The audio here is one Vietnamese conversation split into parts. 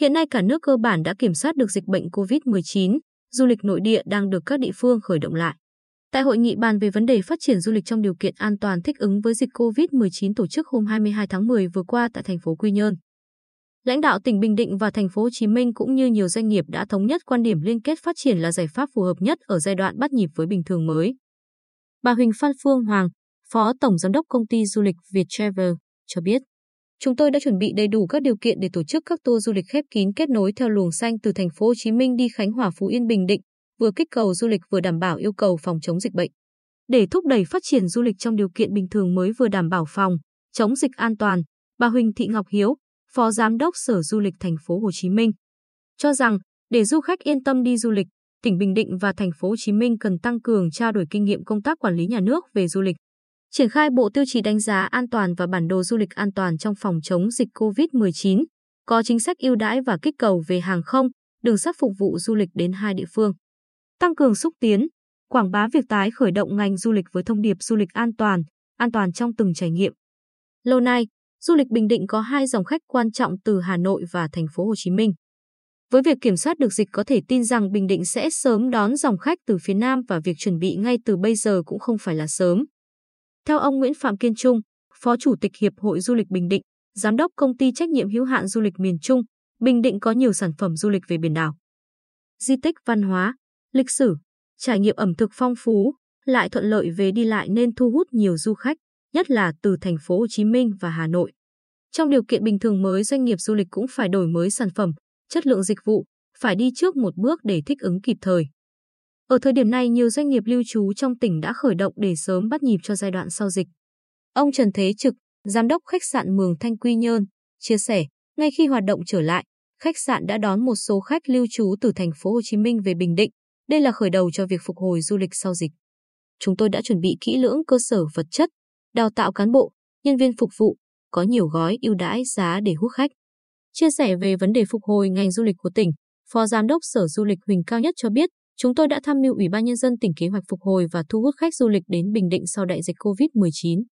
Hiện nay cả nước cơ bản đã kiểm soát được dịch bệnh COVID-19, du lịch nội địa đang được các địa phương khởi động lại. Tại hội nghị bàn về vấn đề phát triển du lịch trong điều kiện an toàn thích ứng với dịch COVID-19 tổ chức hôm 22 tháng 10 vừa qua tại thành phố Quy Nhơn. Lãnh đạo tỉnh Bình Định và thành phố Hồ Chí Minh cũng như nhiều doanh nghiệp đã thống nhất quan điểm liên kết phát triển là giải pháp phù hợp nhất ở giai đoạn bắt nhịp với bình thường mới. Bà Huỳnh Phan Phương Hoàng, Phó Tổng Giám đốc Công ty Du lịch Việt Travel, cho biết. Chúng tôi đã chuẩn bị đầy đủ các điều kiện để tổ chức các tour du lịch khép kín kết nối theo luồng xanh từ thành phố Hồ Chí Minh đi Khánh Hòa, Phú Yên, Bình Định, vừa kích cầu du lịch vừa đảm bảo yêu cầu phòng chống dịch bệnh. Để thúc đẩy phát triển du lịch trong điều kiện bình thường mới vừa đảm bảo phòng chống dịch an toàn, bà Huỳnh Thị Ngọc Hiếu, Phó Giám đốc Sở Du lịch thành phố Hồ Chí Minh, cho rằng để du khách yên tâm đi du lịch, tỉnh Bình Định và thành phố Hồ Chí Minh cần tăng cường trao đổi kinh nghiệm công tác quản lý nhà nước về du lịch. Triển khai bộ tiêu chí đánh giá an toàn và bản đồ du lịch an toàn trong phòng chống dịch COVID-19, có chính sách ưu đãi và kích cầu về hàng không, đường sắt phục vụ du lịch đến hai địa phương. Tăng cường xúc tiến, quảng bá việc tái khởi động ngành du lịch với thông điệp du lịch an toàn, an toàn trong từng trải nghiệm. Lâu nay, du lịch Bình Định có hai dòng khách quan trọng từ Hà Nội và thành phố Hồ Chí Minh. Với việc kiểm soát được dịch có thể tin rằng Bình Định sẽ sớm đón dòng khách từ phía Nam và việc chuẩn bị ngay từ bây giờ cũng không phải là sớm. Theo ông Nguyễn Phạm Kiên Trung, Phó Chủ tịch Hiệp hội Du lịch Bình Định, Giám đốc Công ty Trách nhiệm hữu hạn Du lịch miền Trung, Bình Định có nhiều sản phẩm du lịch về biển đảo. Di tích văn hóa, lịch sử, trải nghiệm ẩm thực phong phú, lại thuận lợi về đi lại nên thu hút nhiều du khách, nhất là từ thành phố Hồ Chí Minh và Hà Nội. Trong điều kiện bình thường mới, doanh nghiệp du lịch cũng phải đổi mới sản phẩm, chất lượng dịch vụ, phải đi trước một bước để thích ứng kịp thời. Ở thời điểm này, nhiều doanh nghiệp lưu trú trong tỉnh đã khởi động để sớm bắt nhịp cho giai đoạn sau dịch. Ông Trần Thế Trực, giám đốc khách sạn Mường Thanh Quy Nhơn, chia sẻ, ngay khi hoạt động trở lại, khách sạn đã đón một số khách lưu trú từ thành phố Hồ Chí Minh về Bình Định. Đây là khởi đầu cho việc phục hồi du lịch sau dịch. Chúng tôi đã chuẩn bị kỹ lưỡng cơ sở vật chất, đào tạo cán bộ, nhân viên phục vụ, có nhiều gói ưu đãi giá để hút khách. Chia sẻ về vấn đề phục hồi ngành du lịch của tỉnh, Phó Giám đốc Sở Du lịch Huỳnh Cao Nhất cho biết, chúng tôi đã tham mưu Ủy ban Nhân dân tỉnh kế hoạch phục hồi và thu hút khách du lịch đến Bình Định sau đại dịch COVID-19.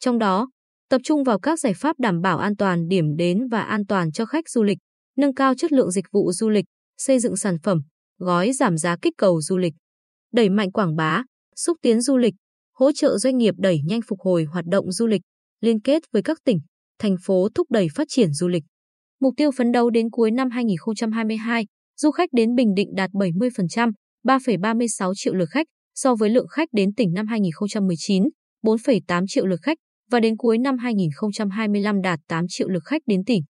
Trong đó, tập trung vào các giải pháp đảm bảo an toàn điểm đến và an toàn cho khách du lịch, nâng cao chất lượng dịch vụ du lịch, xây dựng sản phẩm, gói giảm giá kích cầu du lịch, đẩy mạnh quảng bá, xúc tiến du lịch, hỗ trợ doanh nghiệp đẩy nhanh phục hồi hoạt động du lịch, liên kết với các tỉnh, thành phố thúc đẩy phát triển du lịch. Mục tiêu phấn đấu đến cuối năm 2022, du khách đến Bình Định đạt 70%, 3,36 triệu lượt khách so với lượng khách đến tỉnh năm 2019, 4,8 triệu lượt khách và đến cuối năm 2025 đạt 8 triệu lượt khách đến tỉnh.